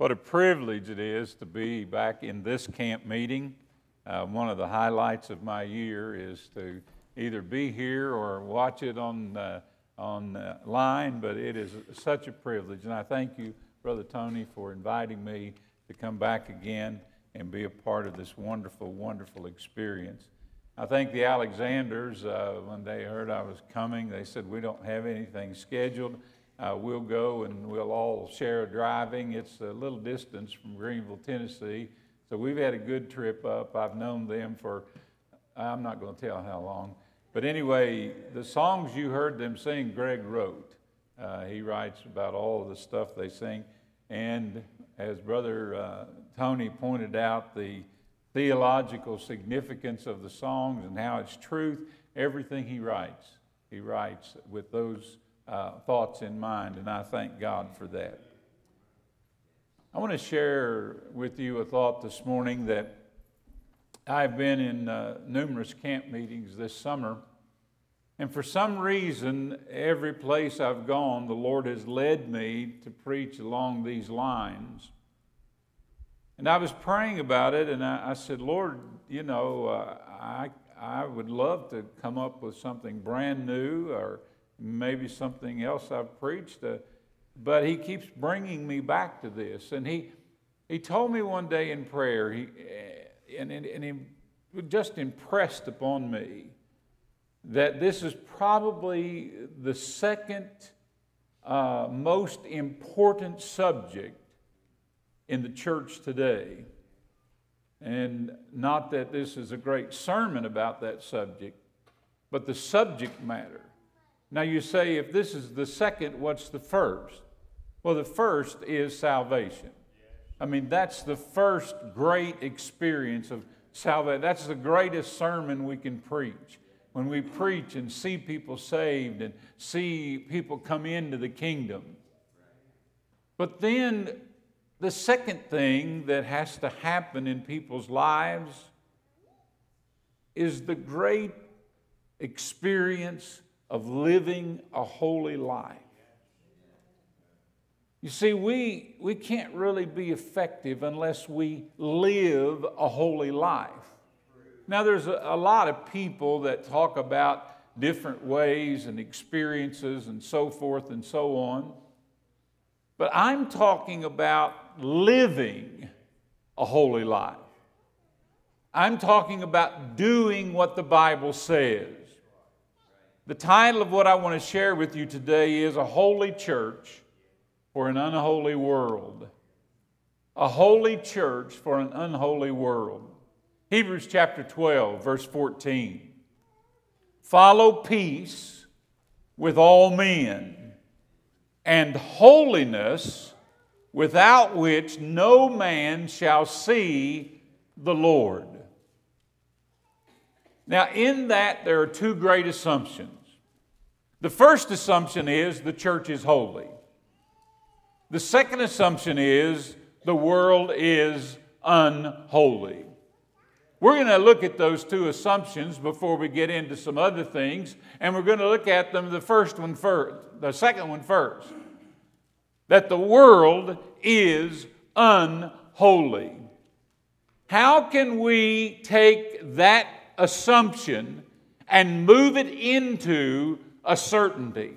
What a privilege it is to be back in this camp meeting. Uh, one of the highlights of my year is to either be here or watch it on uh, online, but it is such a privilege. And I thank you, Brother Tony, for inviting me to come back again and be a part of this wonderful, wonderful experience. I think the Alexanders, uh, when they heard I was coming, they said, We don't have anything scheduled uh, we'll go and we'll all share driving. It's a little distance from Greenville, Tennessee. So we've had a good trip up. I've known them for, I'm not going to tell how long. But anyway, the songs you heard them sing, Greg wrote. Uh, he writes about all of the stuff they sing. And as Brother uh, Tony pointed out, the theological significance of the songs and how it's truth, everything he writes, he writes with those uh, thoughts in mind, and I thank God for that. I want to share with you a thought this morning that I've been in uh, numerous camp meetings this summer, and for some reason, every place I've gone, the Lord has led me to preach along these lines. And I was praying about it, and I, I said, Lord, you know, uh, I, I would love to come up with something brand new or maybe something else I've preached. Uh, but he keeps bringing me back to this. And he, he told me one day in prayer, he, uh, and, and, and he just impressed upon me that this is probably the second uh, most important subject in the church today. And not that this is a great sermon about that subject, but the subject matter. Now you say, if this is the second, what's the first? Well, the first is salvation. I mean, that's the first great experience of salvation. That's the greatest sermon we can preach. When we preach and see people saved and see people come into the kingdom. But then the second thing that has to happen in people's lives is the great experience of living a holy life. You see, we, we can't really be effective unless we live a holy life. Now, there's a, a lot of people that talk about different ways and experiences and so forth and so on. But I'm talking about living a holy life. I'm talking about doing what the Bible says. The title of what I want to share with you today is A Holy Church for an Unholy World. A holy church for an unholy world. Hebrews chapter 12, verse 14. Follow peace with all men and holiness without which no man shall see the Lord. Now, in that, there are two great assumptions. The first assumption is the church is holy. The second assumption is the world is unholy. We're going to look at those two assumptions before we get into some other things, and we're going to look at them the first one first, the second one first. That the world is unholy. How can we take that assumption and move it into a certainty.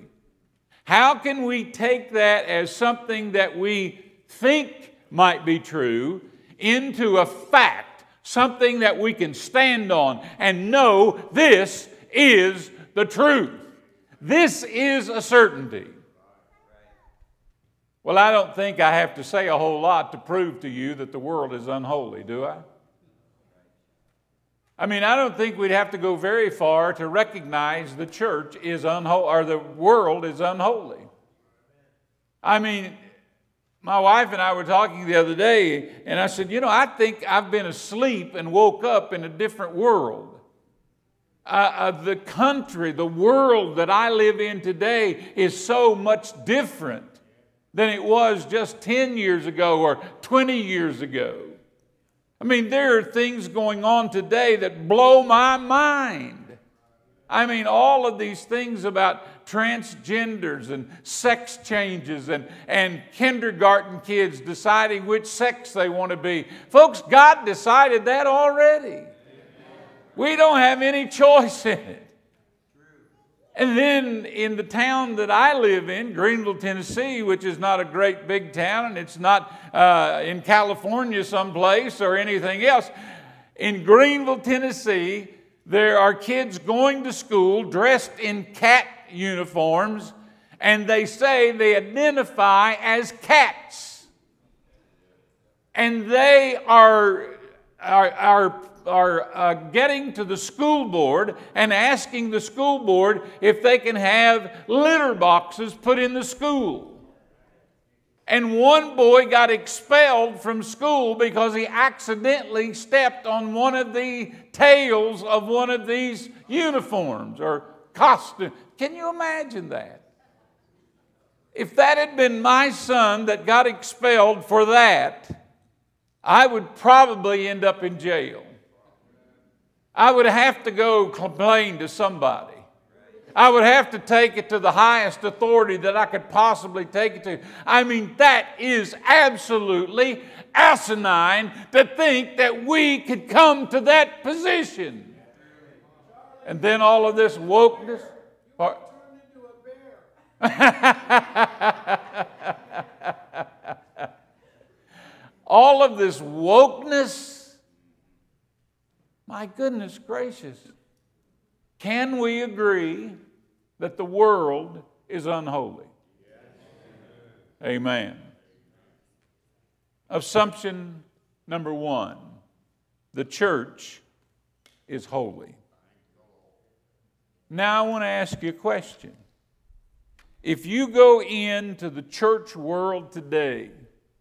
How can we take that as something that we think might be true into a fact, something that we can stand on and know this is the truth? This is a certainty. Well, I don't think I have to say a whole lot to prove to you that the world is unholy, do I? I mean, I don't think we'd have to go very far to recognize the church is unholy, or the world is unholy. I mean, my wife and I were talking the other day, and I said, You know, I think I've been asleep and woke up in a different world. Uh, uh, the country, the world that I live in today is so much different than it was just 10 years ago or 20 years ago. I mean, there are things going on today that blow my mind. I mean, all of these things about transgenders and sex changes and, and kindergarten kids deciding which sex they want to be. Folks, God decided that already. We don't have any choice in it. And then in the town that I live in, Greenville, Tennessee, which is not a great big town and it's not uh, in California someplace or anything else, in Greenville, Tennessee, there are kids going to school dressed in cat uniforms and they say they identify as cats. And they are, are, are are uh, getting to the school board and asking the school board if they can have litter boxes put in the school. And one boy got expelled from school because he accidentally stepped on one of the tails of one of these uniforms or costumes. Can you imagine that? If that had been my son that got expelled for that, I would probably end up in jail. I would have to go complain to somebody. I would have to take it to the highest authority that I could possibly take it to. I mean, that is absolutely asinine to think that we could come to that position. And then all of this wokeness. all of this wokeness my goodness gracious. Can we agree that the world is unholy? Amen. Assumption number one the church is holy. Now I want to ask you a question. If you go into the church world today,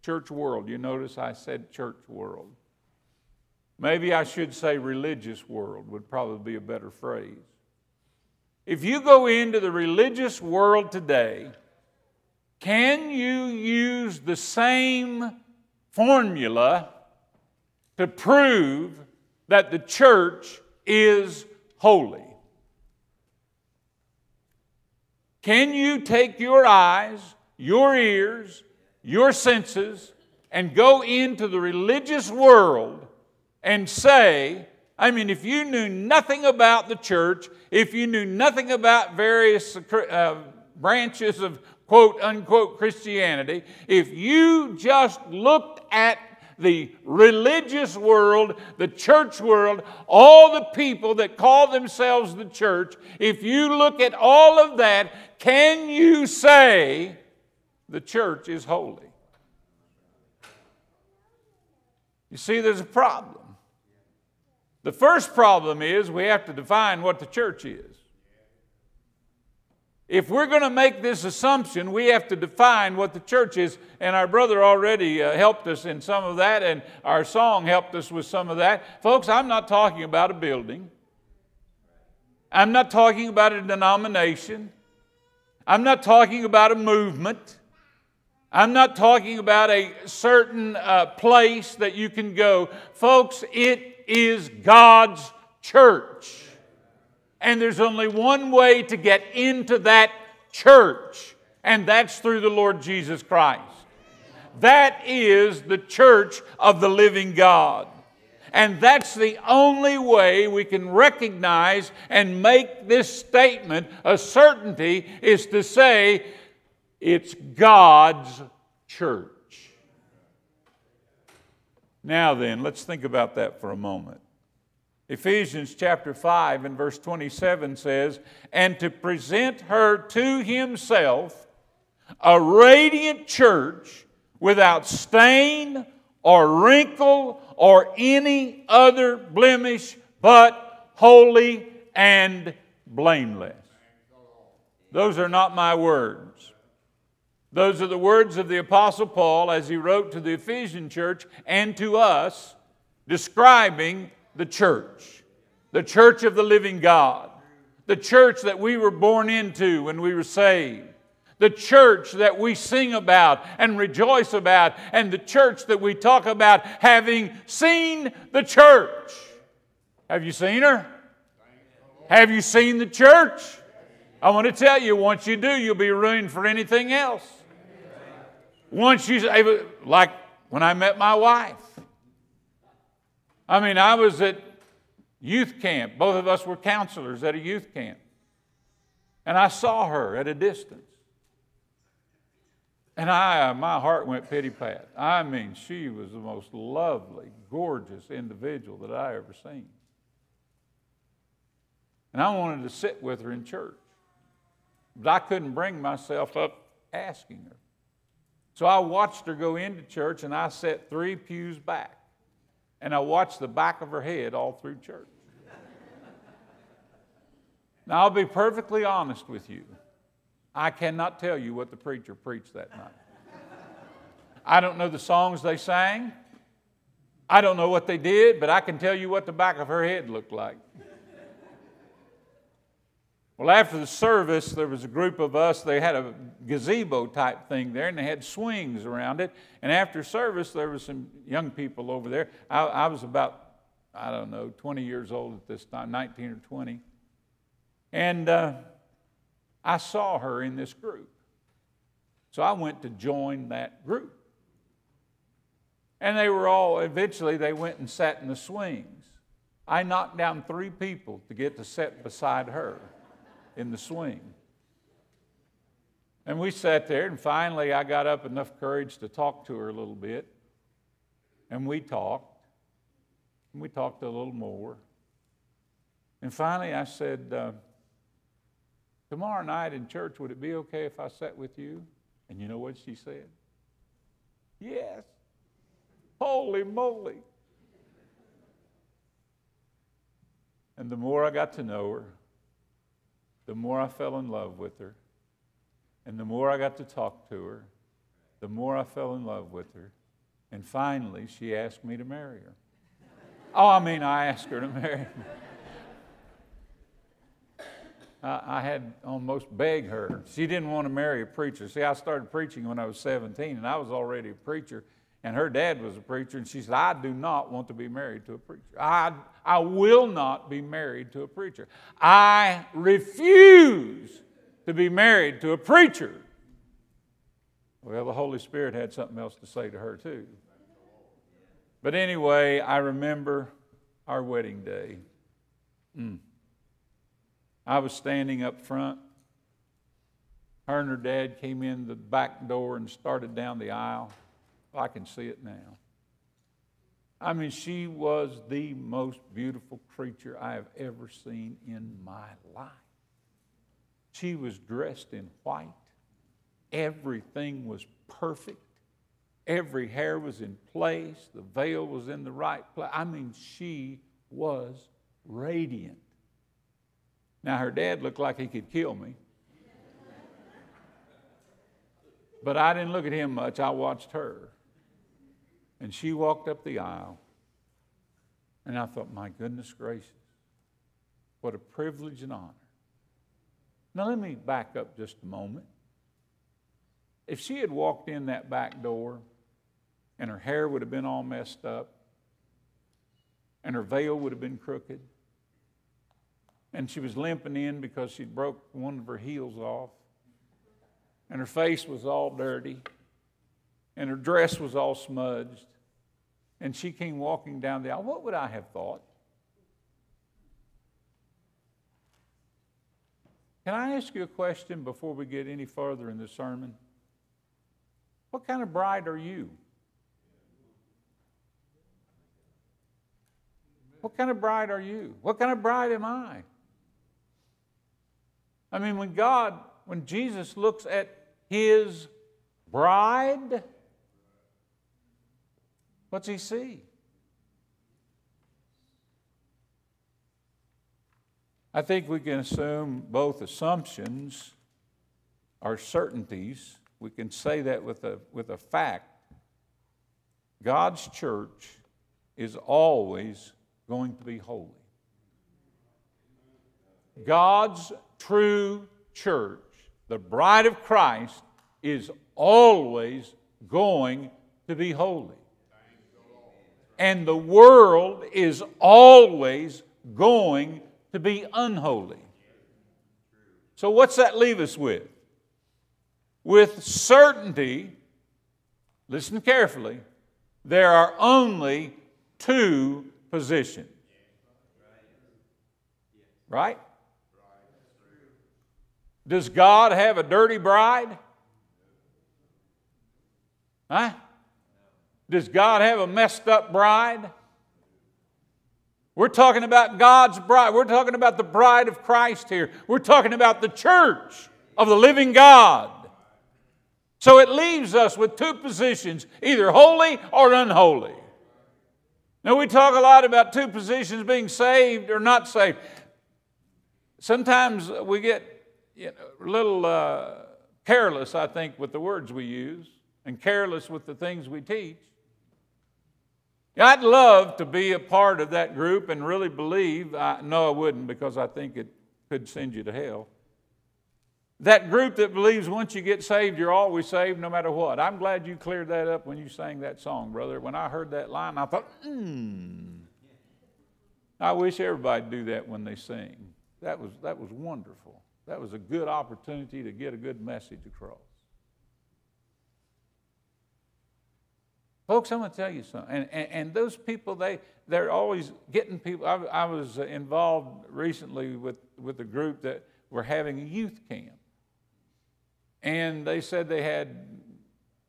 church world, you notice I said church world. Maybe I should say religious world would probably be a better phrase. If you go into the religious world today, can you use the same formula to prove that the church is holy? Can you take your eyes, your ears, your senses, and go into the religious world and say, I mean, if you knew nothing about the church, if you knew nothing about various uh, branches of quote unquote Christianity, if you just looked at the religious world, the church world, all the people that call themselves the church, if you look at all of that, can you say the church is holy? You see, there's a problem. The first problem is we have to define what the church is. If we're going to make this assumption, we have to define what the church is. And our brother already uh, helped us in some of that, and our song helped us with some of that. Folks, I'm not talking about a building, I'm not talking about a denomination, I'm not talking about a movement. I'm not talking about a certain uh, place that you can go. Folks, it is God's church. And there's only one way to get into that church, and that's through the Lord Jesus Christ. That is the church of the living God. And that's the only way we can recognize and make this statement a certainty is to say it's God's church. Now, then, let's think about that for a moment. Ephesians chapter 5 and verse 27 says, And to present her to himself a radiant church without stain or wrinkle or any other blemish, but holy and blameless. Those are not my words. Those are the words of the Apostle Paul as he wrote to the Ephesian church and to us, describing the church, the church of the living God, the church that we were born into when we were saved, the church that we sing about and rejoice about, and the church that we talk about having seen the church. Have you seen her? Have you seen the church? I want to tell you, once you do, you'll be ruined for anything else. Once you, able, like when I met my wife. I mean, I was at youth camp. Both of us were counselors at a youth camp. And I saw her at a distance. And I, my heart went pity pat. I mean, she was the most lovely, gorgeous individual that I ever seen. And I wanted to sit with her in church. But I couldn't bring myself up asking her. So I watched her go into church and I sat three pews back. And I watched the back of her head all through church. now, I'll be perfectly honest with you. I cannot tell you what the preacher preached that night. I don't know the songs they sang. I don't know what they did, but I can tell you what the back of her head looked like. Well, after the service, there was a group of us. They had a gazebo type thing there, and they had swings around it. And after service, there was some young people over there. I, I was about, I don't know, 20 years old at this time, 19 or 20. And uh, I saw her in this group. So I went to join that group. And they were all, eventually, they went and sat in the swings. I knocked down three people to get to sit beside her in the swing. And we sat there, and finally I got up enough courage to talk to her a little bit. And we talked. And we talked a little more. And finally I said, uh, Tomorrow night in church, would it be okay if I sat with you? And you know what she said? Yes. Holy moly. And the more I got to know her, the more I fell in love with her. And the more I got to talk to her, the more I fell in love with her. And finally, she asked me to marry her. Oh, I mean, I asked her to marry me. I had almost begged her. She didn't want to marry a preacher. See, I started preaching when I was 17, and I was already a preacher, and her dad was a preacher, and she said, I do not want to be married to a preacher. I, I will not be married to a preacher. I refuse to be married to a preacher. Well, the Holy Spirit had something else to say to her, too. But anyway, I remember our wedding day. Mm. I was standing up front. Her and her dad came in the back door and started down the aisle. I can see it now. I mean, she was the most beautiful creature I have ever seen in my life. She was dressed in white. Everything was perfect. Every hair was in place. The veil was in the right place. I mean, she was radiant. Now, her dad looked like he could kill me. But I didn't look at him much, I watched her. And she walked up the aisle. And I thought, my goodness gracious, what a privilege and honor. Now, let me back up just a moment. If she had walked in that back door and her hair would have been all messed up and her veil would have been crooked and she was limping in because she'd broke one of her heels off and her face was all dirty and her dress was all smudged and she came walking down the aisle. What would i have thought? Can i ask you a question before we get any further in the sermon? What kind of bride are you? What kind of bride are you? What kind of bride am i? I mean, when God, when Jesus looks at his bride, what's he see? I think we can assume both assumptions are certainties. We can say that with a, with a fact. God's church is always going to be holy. God's true church, the bride of Christ, is always going to be holy. And the world is always going to be unholy. So, what's that leave us with? With certainty, listen carefully, there are only two positions. Right? Does God have a dirty bride? Huh? Does God have a messed up bride? We're talking about God's bride. We're talking about the bride of Christ here. We're talking about the church of the living God. So it leaves us with two positions either holy or unholy. Now, we talk a lot about two positions being saved or not saved. Sometimes we get you know, a little uh, careless, I think, with the words we use and careless with the things we teach. I'd love to be a part of that group and really believe, I, no, I wouldn't because I think it could send you to hell. That group that believes once you get saved, you're always saved no matter what. I'm glad you cleared that up when you sang that song, brother. When I heard that line, I thought, hmm. I wish everybody would do that when they sing. That was, that was wonderful. That was a good opportunity to get a good message across. Folks, I'm going to tell you something. And, and, and, those people, they, they're always getting people. I, I was involved recently with, with a group that were having a youth camp. And they said they had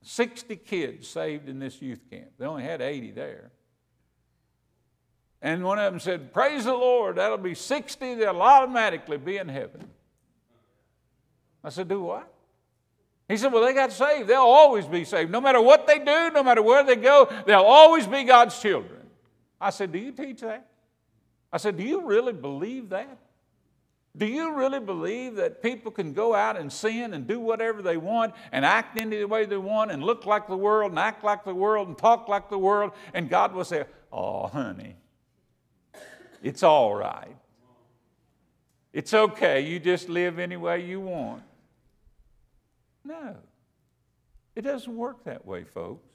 60 kids saved in this youth camp. They only had 80 there. And one of them said, Praise the Lord, that'll be 60, they'll automatically be in heaven. I said, Do what? He said, Well, they got saved. They'll always be saved. No matter what they do, no matter where they go, they'll always be God's children. I said, Do you teach that? I said, Do you really believe that? Do you really believe that people can go out and sin and do whatever they want and act any way they want and look like the world and act like the world and talk like the world and God will say, Oh, honey, it's all right. It's okay. You just live any way you want. No. It doesn't work that way, folks.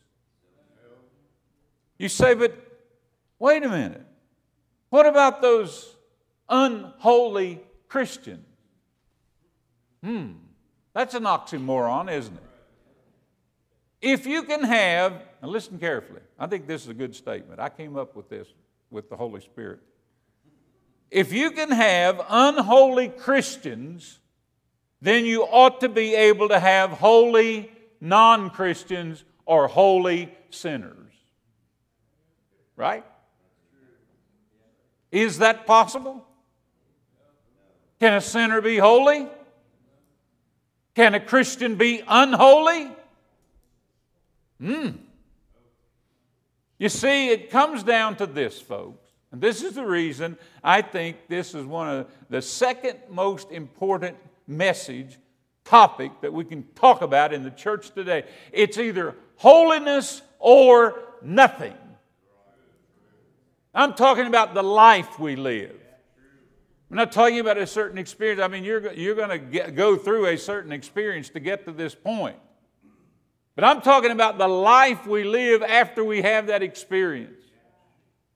You say, but wait a minute. What about those unholy Christians? Hmm, that's an oxymoron, isn't it? If you can have, and listen carefully, I think this is a good statement. I came up with this with the Holy Spirit. If you can have unholy Christians then you ought to be able to have holy non Christians or holy sinners. Right? Is that possible? Can a sinner be holy? Can a Christian be unholy? Hmm. You see, it comes down to this, folks. And this is the reason I think this is one of the second most important message, topic that we can talk about in the church today. It's either holiness or nothing. I'm talking about the life we live. I'm not talking about a certain experience. I mean, you're, you're going to go through a certain experience to get to this point. But I'm talking about the life we live after we have that experience.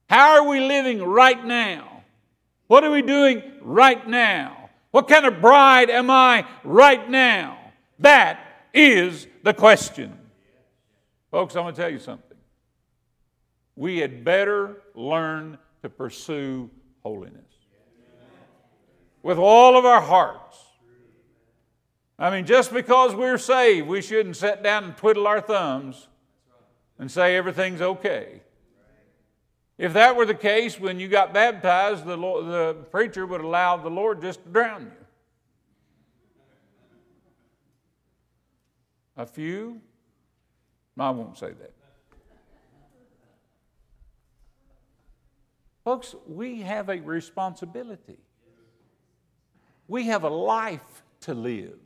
How are we living right now? What are we doing right now? What kind of bride am I right now? That is the question. Folks, I'm going to tell you something. We had better learn to pursue holiness with all of our hearts. I mean, just because we're saved, we shouldn't sit down and twiddle our thumbs and say everything's okay. If that were the case, when you got baptized, the, Lord, the preacher would allow the Lord just to drown you. A few? I won't say that. Folks, we have a responsibility. We have a life to live.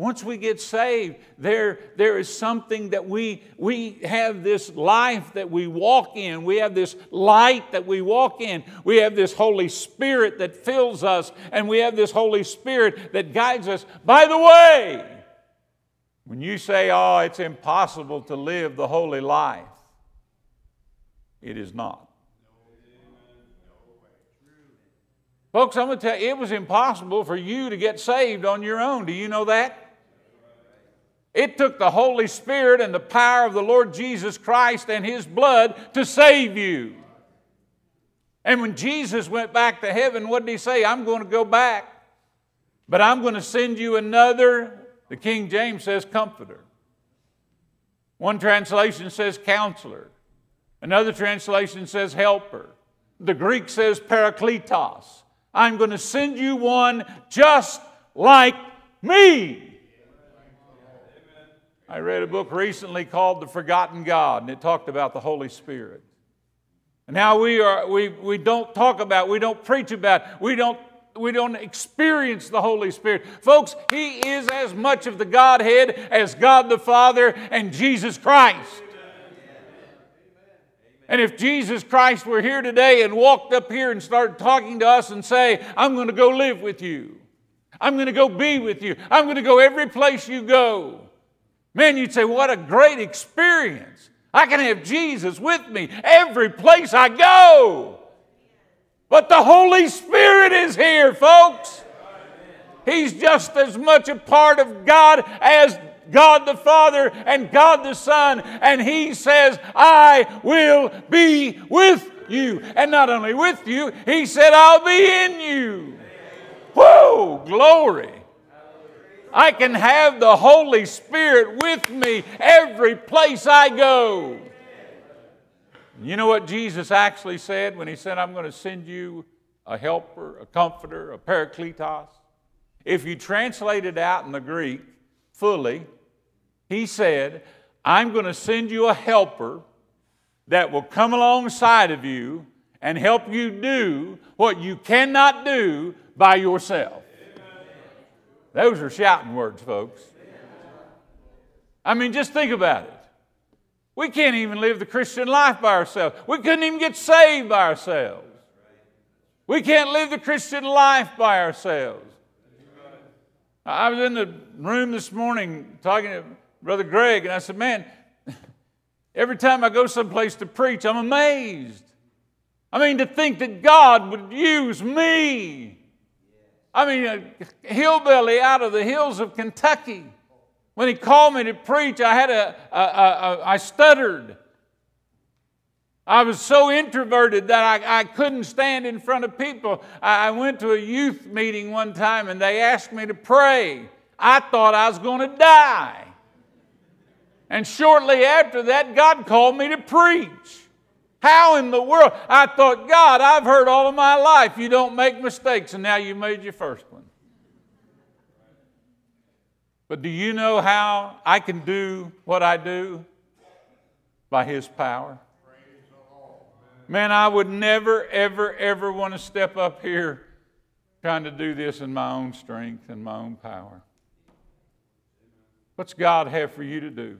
Once we get saved, there, there is something that we, we have this life that we walk in. We have this light that we walk in. We have this Holy Spirit that fills us, and we have this Holy Spirit that guides us. By the way, when you say, oh, it's impossible to live the holy life, it is not. Folks, I'm going to tell you, it was impossible for you to get saved on your own. Do you know that? It took the Holy Spirit and the power of the Lord Jesus Christ and His blood to save you. And when Jesus went back to heaven, what did He say? I'm going to go back, but I'm going to send you another, the King James says, comforter. One translation says counselor, another translation says helper. The Greek says parakletos. I'm going to send you one just like me. I read a book recently called The Forgotten God, and it talked about the Holy Spirit. And how we, are, we, we don't talk about, we don't preach about, we don't, we don't experience the Holy Spirit. Folks, He is as much of the Godhead as God the Father and Jesus Christ. And if Jesus Christ were here today and walked up here and started talking to us and say, I'm going to go live with you. I'm going to go be with you. I'm going to go every place you go. Man, you'd say, what a great experience. I can have Jesus with me every place I go. But the Holy Spirit is here, folks. He's just as much a part of God as God the Father and God the Son, and He says, I will be with you. And not only with you, He said, I'll be in you. Whoa, glory. I can have the Holy Spirit with me every place I go. You know what Jesus actually said when He said, I'm going to send you a helper, a comforter, a parakletos? If you translate it out in the Greek fully, he said, I'm going to send you a helper that will come alongside of you and help you do what you cannot do by yourself. Those are shouting words, folks. I mean, just think about it. We can't even live the Christian life by ourselves. We couldn't even get saved by ourselves. We can't live the Christian life by ourselves. I was in the room this morning talking to Brother Greg, and I said, Man, every time I go someplace to preach, I'm amazed. I mean, to think that God would use me. I mean, a hillbilly out of the hills of Kentucky. When he called me to preach, I had a, a, a, a I stuttered. I was so introverted that I, I couldn't stand in front of people. I, I went to a youth meeting one time and they asked me to pray. I thought I was going to die. And shortly after that, God called me to preach. How in the world? I thought, God, I've heard all of my life you don't make mistakes, and now you made your first one. But do you know how I can do what I do? By His power. Man, I would never, ever, ever want to step up here trying to do this in my own strength and my own power. What's God have for you to do?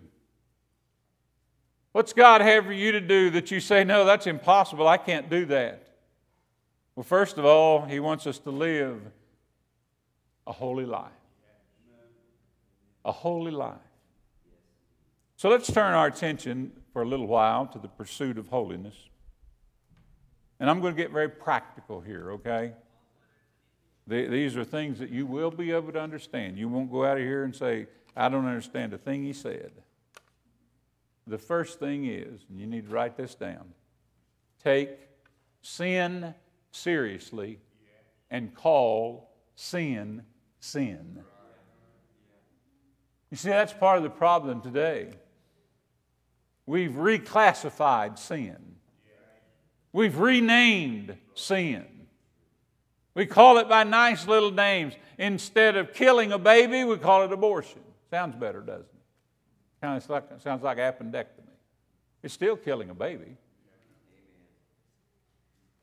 What's God have for you to do that you say, no, that's impossible, I can't do that? Well, first of all, He wants us to live a holy life. A holy life. So let's turn our attention for a little while to the pursuit of holiness. And I'm going to get very practical here, okay? These are things that you will be able to understand. You won't go out of here and say, I don't understand a thing he said. The first thing is, and you need to write this down take sin seriously and call sin sin. You see, that's part of the problem today. We've reclassified sin, we've renamed sin. We call it by nice little names. Instead of killing a baby, we call it abortion. Sounds better, doesn't it? Kind of like, sounds like appendectomy. It's still killing a baby.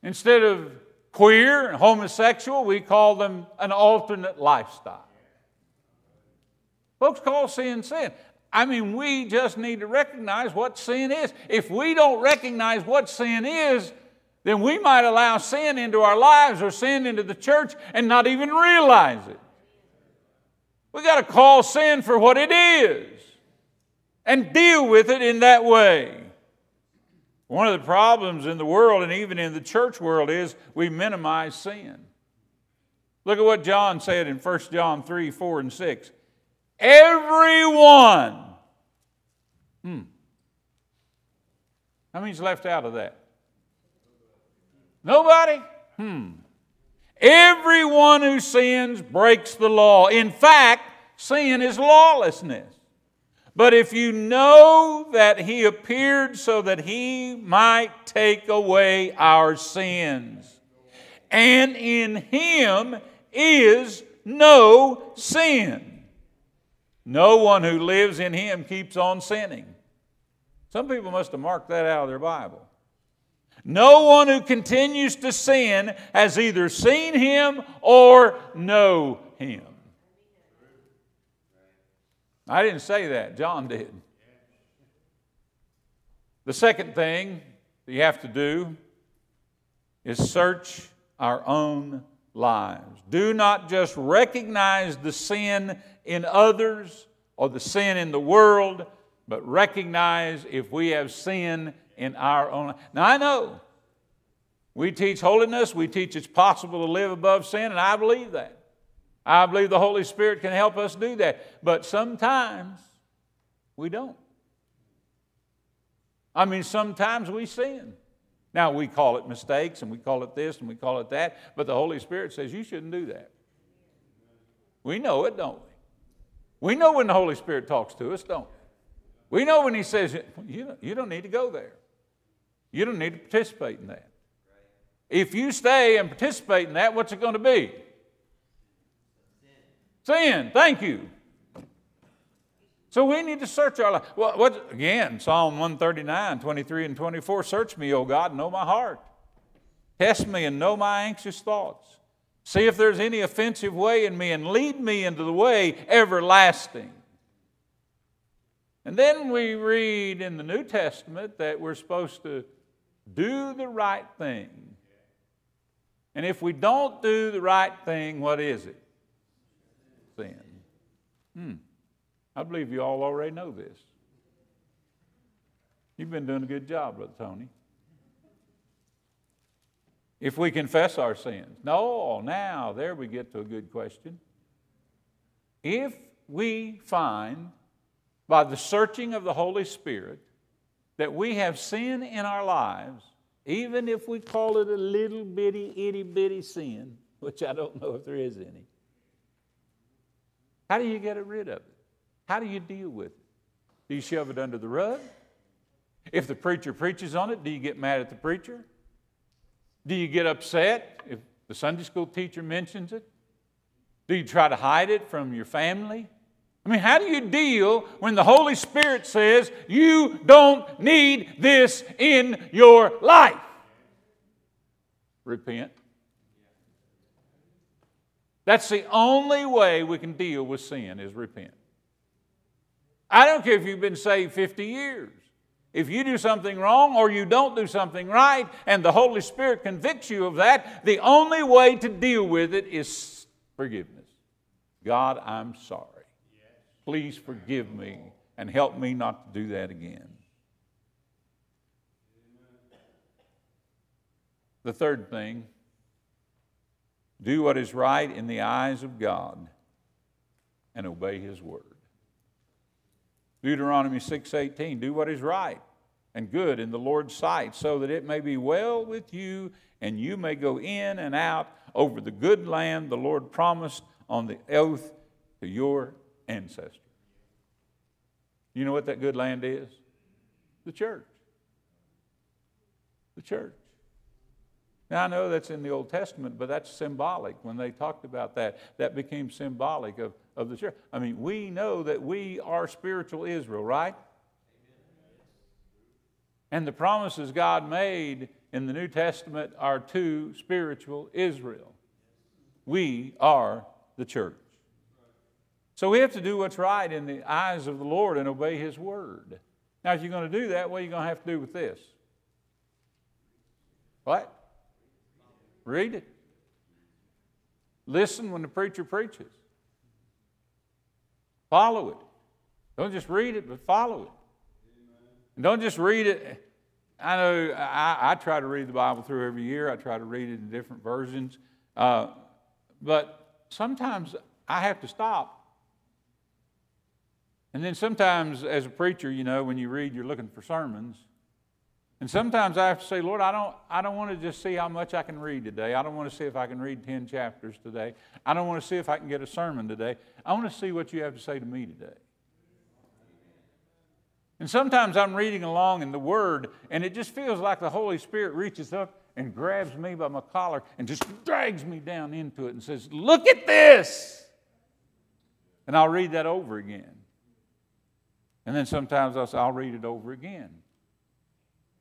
Instead of queer and homosexual, we call them an alternate lifestyle. Folks call sin sin. I mean, we just need to recognize what sin is. If we don't recognize what sin is, then we might allow sin into our lives or sin into the church and not even realize it. We got to call sin for what it is and deal with it in that way. One of the problems in the world and even in the church world is we minimize sin. Look at what John said in 1 John 3 4 and 6. Everyone. Hmm. How many's left out of that? Nobody? Hmm. Everyone who sins breaks the law. In fact, sin is lawlessness. But if you know that he appeared so that he might take away our sins, and in him is no sin. No one who lives in him keeps on sinning. Some people must have marked that out of their Bible. No one who continues to sin has either seen him or know him. I didn't say that, John did. The second thing that you have to do is search our own lives. Do not just recognize the sin in others or the sin in the world, but recognize if we have sin in our own. Now, I know we teach holiness, we teach it's possible to live above sin, and I believe that. I believe the Holy Spirit can help us do that. But sometimes we don't. I mean, sometimes we sin. Now, we call it mistakes and we call it this and we call it that, but the Holy Spirit says you shouldn't do that. We know it, don't we? We know when the Holy Spirit talks to us, don't we? We know when He says, you don't, need to go there. You don't need to participate in that. If you stay and participate in that, what's it going to be? Sin. Thank you. So we need to search our life. What, again, Psalm 139, 23 and 24 Search me, O God, know my heart. Test me and know my anxious thoughts. See if there's any offensive way in me and lead me into the way everlasting. And then we read in the New Testament that we're supposed to do the right thing. And if we don't do the right thing, what is it? Hmm. I believe you all already know this. You've been doing a good job, Brother Tony. If we confess our sins. No, now, there we get to a good question. If we find by the searching of the Holy Spirit that we have sin in our lives, even if we call it a little bitty, itty bitty sin, which I don't know if there is any, how do you get rid of it? How do you deal with it? Do you shove it under the rug? If the preacher preaches on it, do you get mad at the preacher? Do you get upset if the Sunday school teacher mentions it? Do you try to hide it from your family? I mean, how do you deal when the Holy Spirit says you don't need this in your life? Repent. That's the only way we can deal with sin is repent. I don't care if you've been saved 50 years. If you do something wrong or you don't do something right and the Holy Spirit convicts you of that, the only way to deal with it is forgiveness. God, I'm sorry. Please forgive me and help me not to do that again. The third thing do what is right in the eyes of God and obey his word. Deuteronomy 6:18 do what is right and good in the Lord's sight so that it may be well with you and you may go in and out over the good land the Lord promised on the oath to your ancestors. You know what that good land is? The church. The church. Now, I know that's in the Old Testament, but that's symbolic. When they talked about that, that became symbolic of, of the church. I mean, we know that we are spiritual Israel, right? And the promises God made in the New Testament are to spiritual Israel. We are the church. So we have to do what's right in the eyes of the Lord and obey His word. Now, if you're going to do that, what are you going to have to do with this? What? Read it. Listen when the preacher preaches. Follow it. Don't just read it, but follow it. And don't just read it. I know I, I, try to read the Bible through every year. I try to read it in different versions. Uh, but sometimes I have to stop. And then sometimes, as a preacher, you know, when you read, you're looking for sermons. And sometimes I have to say, Lord, I don't, I don't want to just see how much I can read today. I don't want to see if I can read 10 chapters today. I don't want to see if I can get a sermon today. I want to see what you have to say to me today. And sometimes I'm reading along in the Word, and it just feels like the Holy Spirit reaches up and grabs me by my collar and just drags me down into it and says, Look at this! And I'll read that over again. And then sometimes I'll, say, I'll read it over again.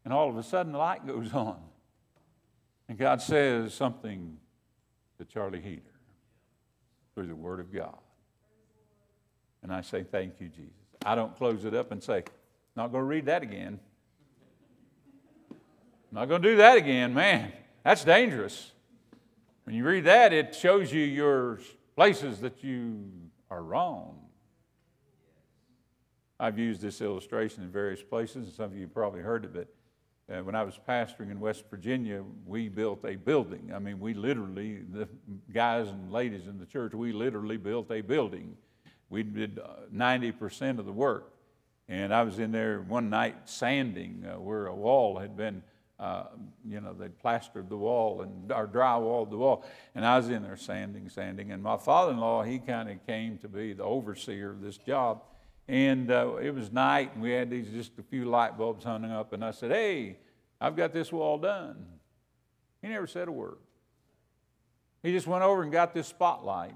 And all of a sudden, the light goes on. And God says something to Charlie Heater through the Word of God. And I say, Thank you, Jesus. I don't close it up and say, Not going to read that again. Not going to do that again. Man, that's dangerous. When you read that, it shows you your places that you are wrong. I've used this illustration in various places, and some of you probably heard it. Uh, when I was pastoring in West Virginia, we built a building. I mean, we literally, the guys and ladies in the church, we literally built a building. We did 90% uh, of the work. And I was in there one night sanding uh, where a wall had been, uh, you know, they'd plastered the wall and or drywalled the wall. And I was in there sanding, sanding. And my father in law, he kind of came to be the overseer of this job. And uh, it was night, and we had these just a few light bulbs hung up. And I said, Hey, I've got this wall done. He never said a word. He just went over and got this spotlight.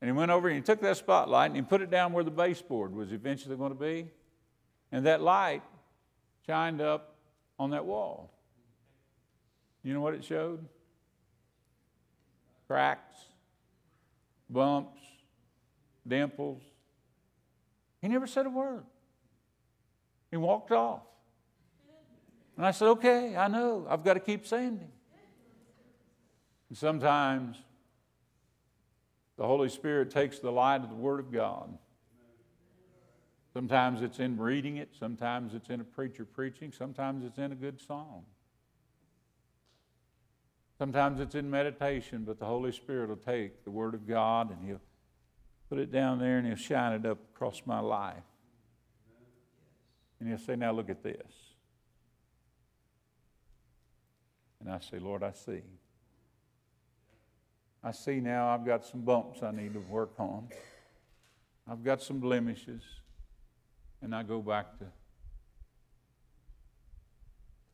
And he went over and he took that spotlight and he put it down where the baseboard was eventually going to be. And that light shined up on that wall. You know what it showed? Cracks, bumps, dimples, he never said a word. He walked off. And I said, okay, I know. I've got to keep sanding. And sometimes the Holy Spirit takes the light of the Word of God. Sometimes it's in reading it, sometimes it's in a preacher preaching, sometimes it's in a good song. Sometimes it's in meditation, but the Holy Spirit will take the Word of God and He'll put it down there and he'll shine it up across my life. And he'll say, Now look at this. And I say, Lord, I see. I see now I've got some bumps I need to work on. I've got some blemishes. And I go back to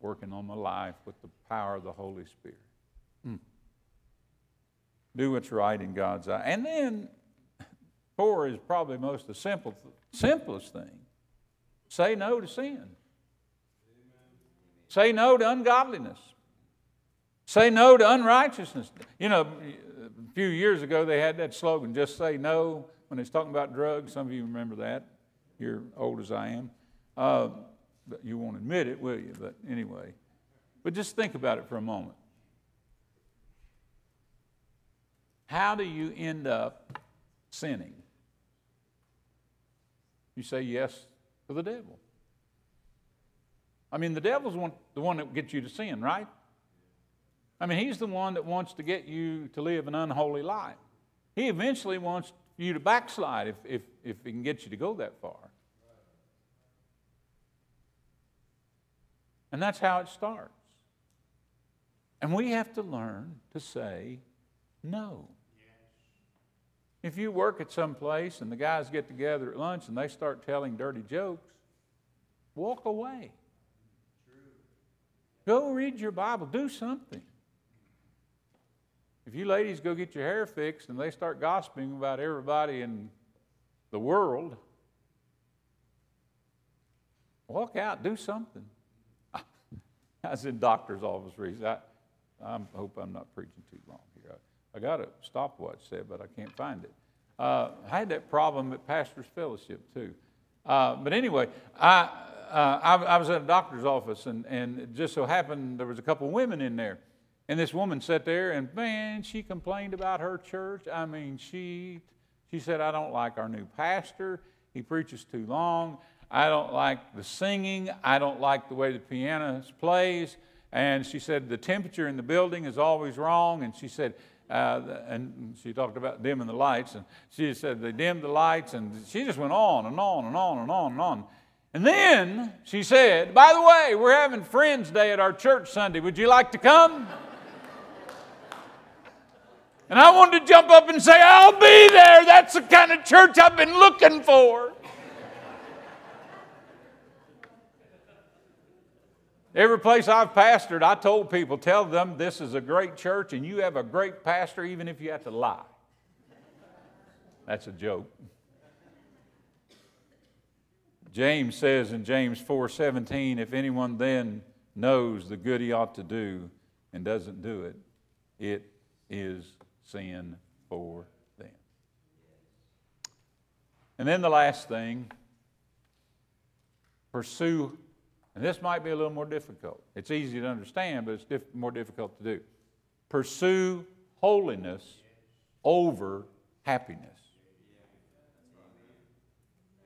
working on my life with the power of the Holy Spirit. Hmm. Do what's right in God's eye. And then Four is probably most the simple, simplest thing. Say no to sin. Say no to ungodliness. Say no to unrighteousness. You know, a few years ago they had that slogan, just say no, when it's talking about drugs. Some of you remember that. You're old as I am. Uh, but you won't admit it, will you? But anyway. But just think about it for a moment. How do you end up sinning? You say yes to the devil. I mean, the devil's one, the one that gets you to sin, right? I mean, he's the one that wants to get you to live an unholy life. He eventually wants you to backslide if, if, if he can get you to go that far. And that's how it starts. And we have to learn to say no. If you work at some place and the guys get together at lunch and they start telling dirty jokes, walk away. Go read your Bible. Do something. If you ladies go get your hair fixed and they start gossiping about everybody in the world, walk out, do something. I was in doctor's office recently. I, I hope I'm not preaching too long. I got a stopwatch set, but I can't find it. Uh, I had that problem at Pastor's Fellowship too. Uh, but anyway, I, uh, I, I, was at a doctor's office, and, and it just so happened there was a couple women in there. And this woman sat there, and man, she complained about her church. I mean, she, she said, I don't like our new pastor. He preaches too long. I don't like the singing. I don't like the way the piano plays. And she said, the temperature in the building is always wrong. And she said, uh, and she talked about dimming the lights, and she said they dimmed the lights, and she just went on and on and on and on and on. And then she said, By the way, we're having Friends Day at our church Sunday. Would you like to come? And I wanted to jump up and say, I'll be there. That's the kind of church I've been looking for. Every place I've pastored, I told people, tell them this is a great church and you have a great pastor, even if you have to lie. That's a joke. James says in James 4:17, if anyone then knows the good he ought to do and doesn't do it, it is sin for them. And then the last thing, pursue and this might be a little more difficult. It's easy to understand, but it's diff- more difficult to do. Pursue holiness over happiness.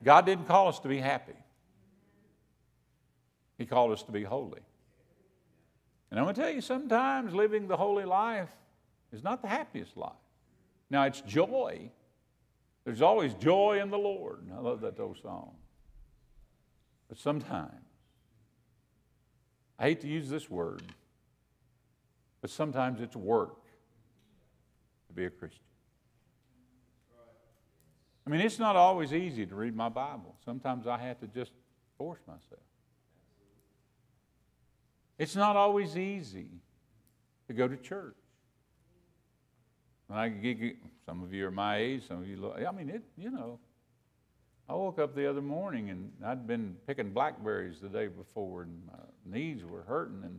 God didn't call us to be happy, He called us to be holy. And I'm going to tell you, sometimes living the holy life is not the happiest life. Now, it's joy. There's always joy in the Lord. I love that old song. But sometimes I hate to use this word, but sometimes it's work to be a Christian. I mean, it's not always easy to read my Bible. Sometimes I have to just force myself. It's not always easy to go to church. When I get, some of you are my age, some of you, I mean, it, you know, I woke up the other morning and I'd been picking blackberries the day before, and my knees were hurting and,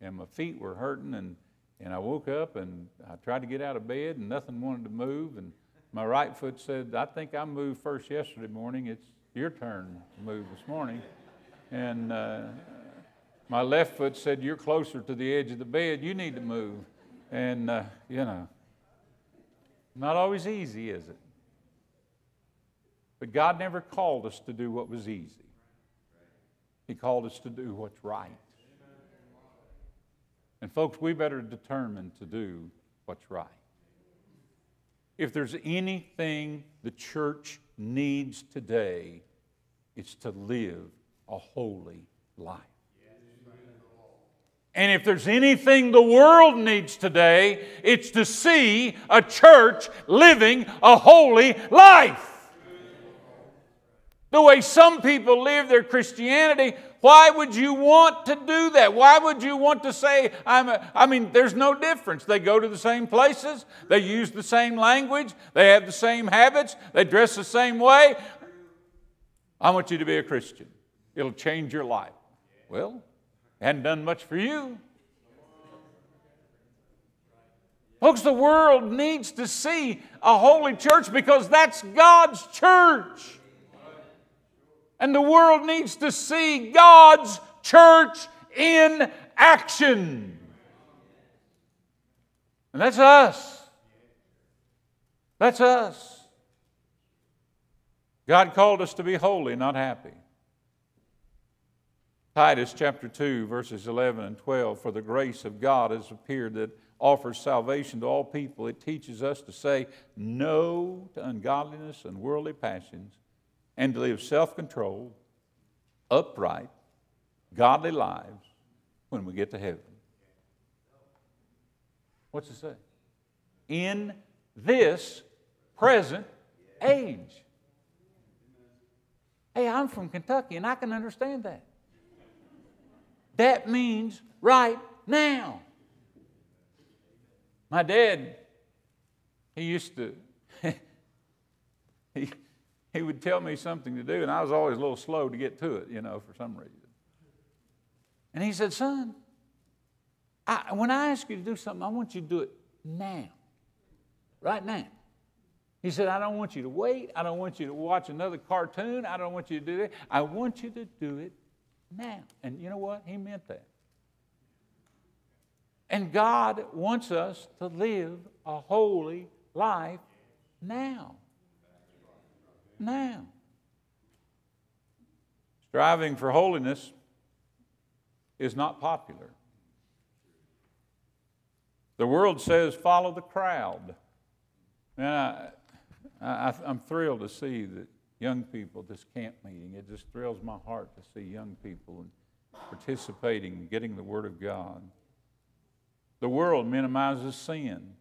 and my feet were hurting. And, and I woke up and I tried to get out of bed and nothing wanted to move. And my right foot said, I think I moved first yesterday morning. It's your turn to move this morning. And uh, my left foot said, You're closer to the edge of the bed. You need to move. And, uh, you know, not always easy, is it? But God never called us to do what was easy, He called us to do what's right. And, folks, we better determine to do what's right. If there's anything the church needs today, it's to live a holy life. And if there's anything the world needs today, it's to see a church living a holy life the way some people live their Christianity, why would you want to do that? Why would you want to say, I'm a, I mean, there's no difference. They go to the same places, they use the same language, they have the same habits, they dress the same way. I want you to be a Christian. It'll change your life. Well, hadn't done much for you. Folks, the world needs to see a holy church because that's God's church. And the world needs to see God's church in action. And that's us. That's us. God called us to be holy, not happy. Titus chapter 2, verses 11 and 12 For the grace of God has appeared that offers salvation to all people. It teaches us to say no to ungodliness and worldly passions and to live self controlled, upright, godly lives when we get to heaven. What's it say? In this present age. Hey, I'm from Kentucky and I can understand that. That means right now. My dad, he used to, he, he would tell me something to do, and I was always a little slow to get to it, you know, for some reason. And he said, Son, I, when I ask you to do something, I want you to do it now, right now. He said, I don't want you to wait. I don't want you to watch another cartoon. I don't want you to do that. I want you to do it now. And you know what? He meant that. And God wants us to live a holy life now now. Striving for holiness is not popular. The world says follow the crowd. And I, I, I'm thrilled to see that young people at this camp meeting. It just thrills my heart to see young people participating getting the Word of God. The world minimizes sin.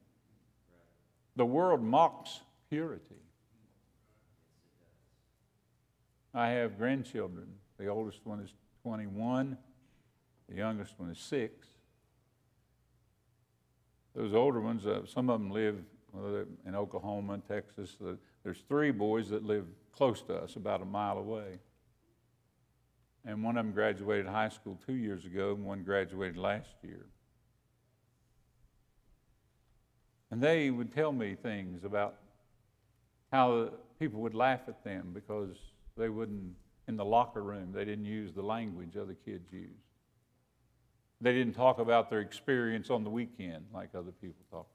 The world mocks purity. I have grandchildren. The oldest one is 21, the youngest one is six. Those older ones, uh, some of them live in Oklahoma Texas. there's three boys that live close to us, about a mile away. And one of them graduated high school two years ago, and one graduated last year. And they would tell me things about how people would laugh at them because they wouldn't, in the locker room, they didn't use the language other kids used. They didn't talk about their experience on the weekend like other people talked about.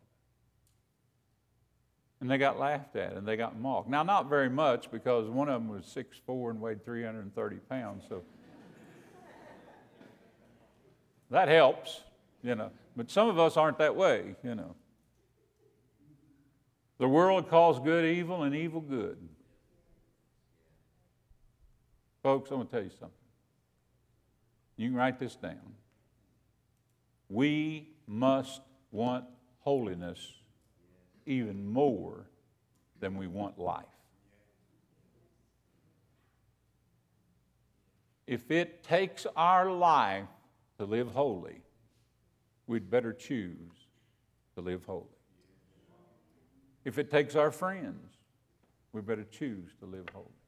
and they got laughed at and they got mocked. Now, not very much because one of them was 6'4 and weighed 330 pounds, so that helps, you know. But some of us aren't that way, you know. The world calls good evil and evil good. Folks, I'm going to tell you something. You can write this down. We must want holiness even more than we want life. If it takes our life to live holy, we'd better choose to live holy. If it takes our friends, we better choose to live holy.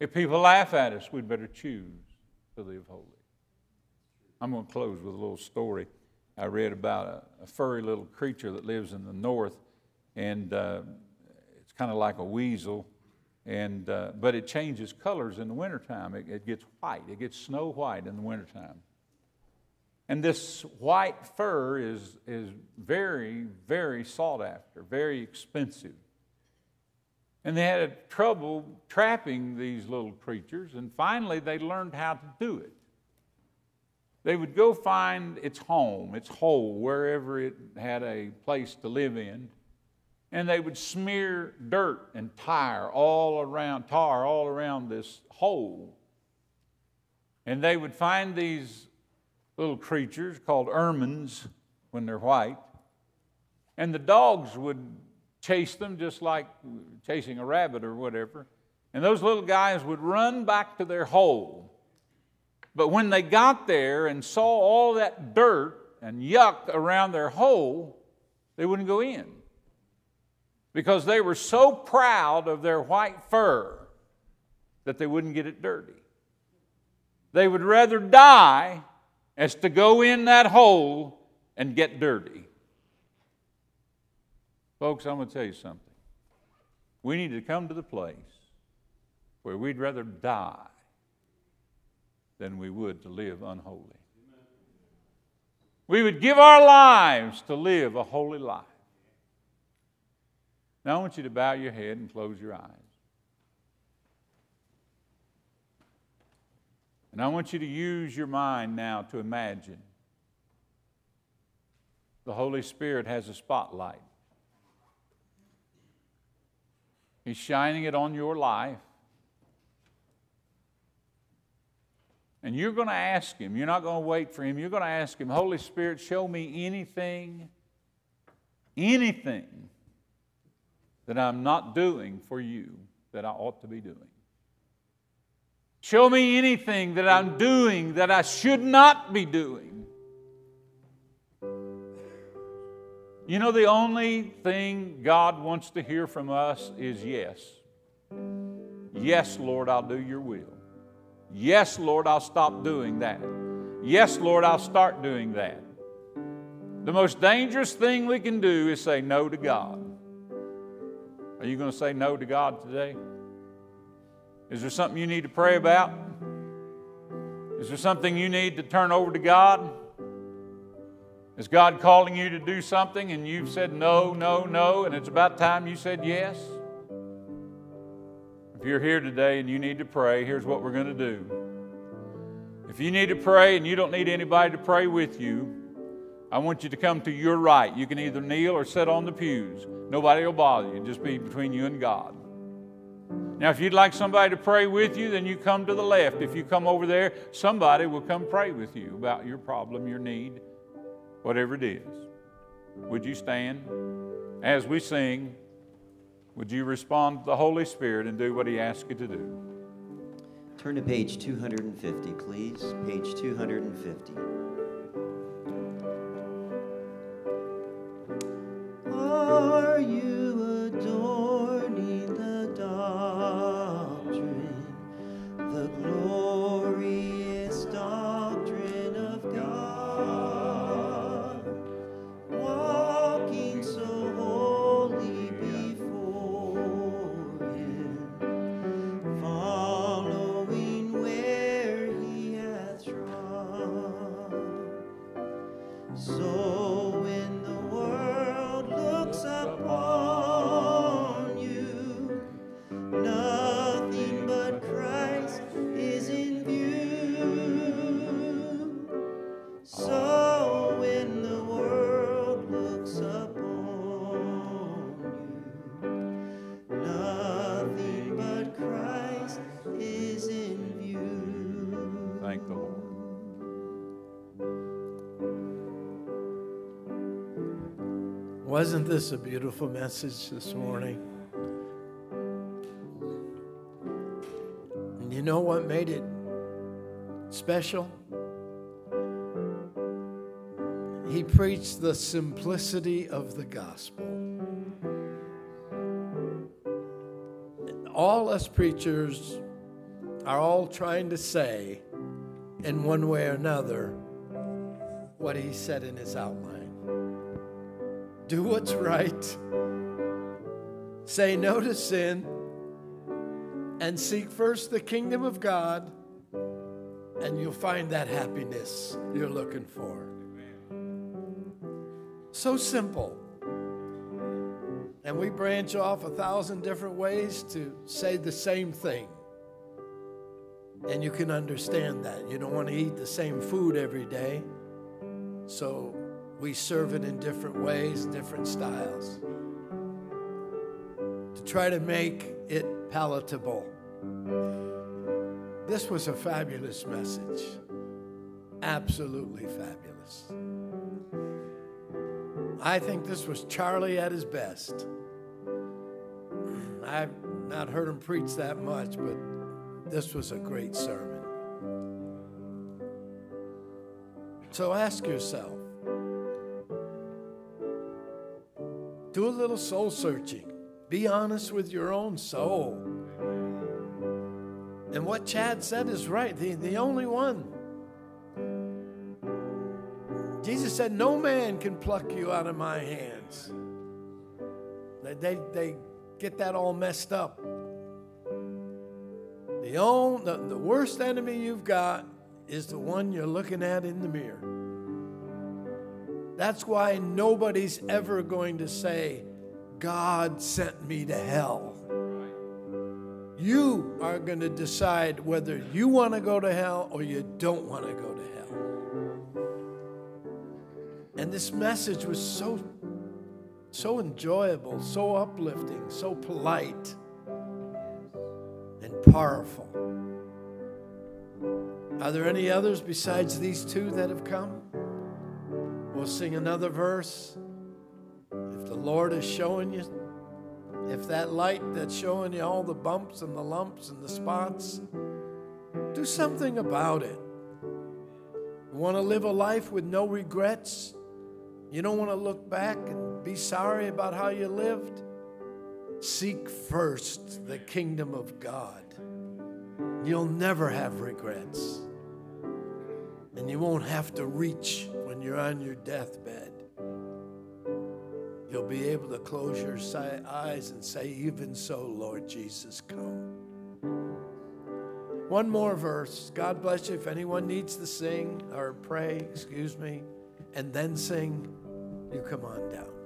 If people laugh at us, we'd better choose to live holy. I'm going to close with a little story. I read about a, a furry little creature that lives in the north, and uh, it's kind of like a weasel, and, uh, but it changes colors in the wintertime. It, it gets white, it gets snow white in the wintertime. And this white fur is, is very, very sought after, very expensive. And they had trouble trapping these little creatures, and finally they learned how to do it. They would go find its home, its hole, wherever it had a place to live in, and they would smear dirt and tire all around, tar all around this hole. And they would find these little creatures called ermines when they're white, and the dogs would chase them just like chasing a rabbit or whatever. And those little guys would run back to their hole but when they got there and saw all that dirt and yuck around their hole, they wouldn't go in because they were so proud of their white fur that they wouldn't get it dirty. They would rather die as to go in that hole and get dirty. Folks, I'm going to tell you something. We need to come to the place where we'd rather die than we would to live unholy. We would give our lives to live a holy life. Now, I want you to bow your head and close your eyes. And I want you to use your mind now to imagine the Holy Spirit has a spotlight. He's shining it on your life. And you're going to ask Him, you're not going to wait for Him, you're going to ask Him, Holy Spirit, show me anything, anything that I'm not doing for you that I ought to be doing. Show me anything that I'm doing that I should not be doing. You know, the only thing God wants to hear from us is yes. Yes, Lord, I'll do your will. Yes, Lord, I'll stop doing that. Yes, Lord, I'll start doing that. The most dangerous thing we can do is say no to God. Are you going to say no to God today? Is there something you need to pray about? Is there something you need to turn over to God? Is God calling you to do something and you've said no, no, no, and it's about time you said yes? If you're here today and you need to pray, here's what we're going to do. If you need to pray and you don't need anybody to pray with you, I want you to come to your right. You can either kneel or sit on the pews. Nobody will bother you. Just be between you and God. Now, if you'd like somebody to pray with you, then you come to the left. If you come over there, somebody will come pray with you about your problem, your need, whatever it is. Would you stand? As we sing, would you respond to the Holy Spirit and do what He asks you to do? Turn to page 250, please. Page 250. Are you Wasn't this a beautiful message this morning? And you know what made it special? He preached the simplicity of the gospel. All us preachers are all trying to say, in one way or another, what he said in his outline do what's right, say no to sin, and seek first the kingdom of God, and you'll find that happiness you're looking for. So simple. And we branch off a thousand different ways to say the same thing. And you can understand that. You don't want to eat the same food every day. So we serve it in different ways, different styles, to try to make it palatable. This was a fabulous message. Absolutely fabulous. I think this was Charlie at his best. I've not heard him preach that much, but this was a great sermon. So ask yourself do a little soul searching. Be honest with your own soul. And what Chad said is right. The, the only one. Jesus said, No man can pluck you out of my hands. They, they, they get that all messed up. The, own, the, the worst enemy you've got is the one you're looking at in the mirror. That's why nobody's ever going to say, God sent me to hell. You are going to decide whether you want to go to hell or you don't want to go to hell. And this message was so so enjoyable, so uplifting, so polite and powerful. Are there any others besides these two that have come? We'll sing another verse. If the Lord is showing you, if that light that's showing you all the bumps and the lumps and the spots, do something about it. You want to live a life with no regrets? You don't want to look back and be sorry about how you lived? Seek first the kingdom of God. You'll never have regrets. And you won't have to reach you're on your deathbed. You'll be able to close your eyes and say, Even so, Lord Jesus, come. One more verse. God bless you. If anyone needs to sing or pray, excuse me, and then sing, you come on down.